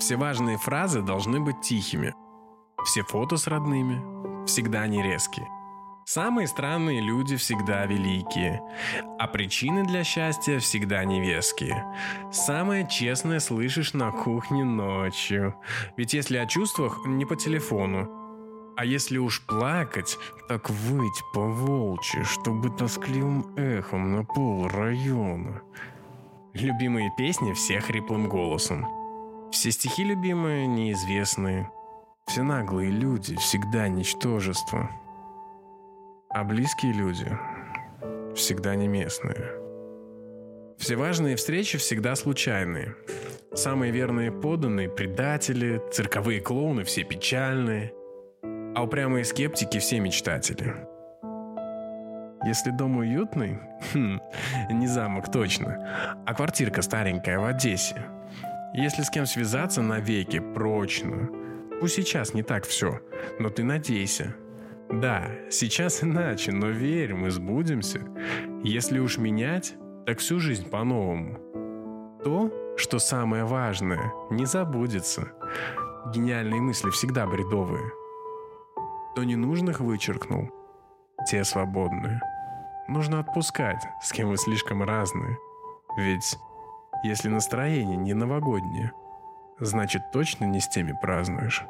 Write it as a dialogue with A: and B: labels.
A: Все важные фразы должны быть тихими. Все фото с родными всегда не резкие. Самые странные люди всегда великие, а причины для счастья всегда невеские. Самое честное слышишь на кухне ночью. Ведь если о чувствах, не по телефону. А если уж плакать, так выть по волчьи, чтобы тоскливым эхом на пол района. Любимые песни все хриплым голосом. Все стихи любимые неизвестные. Все наглые люди всегда ничтожество а близкие люди всегда не местные. Все важные встречи всегда случайные. Самые верные поданные – предатели, цирковые клоуны – все печальные, а упрямые скептики – все мечтатели. Если дом уютный, хм, не замок точно, а квартирка старенькая в Одессе. Если с кем связаться навеки, прочно. Пусть сейчас не так все, но ты надейся – да, сейчас иначе, но верь, мы сбудемся. Если уж менять, так всю жизнь по-новому. То, что самое важное, не забудется. Гениальные мысли всегда бредовые. То ненужных вычеркнул, те свободные. Нужно отпускать, с кем вы слишком разные. Ведь если настроение не новогоднее, значит точно не с теми празднуешь.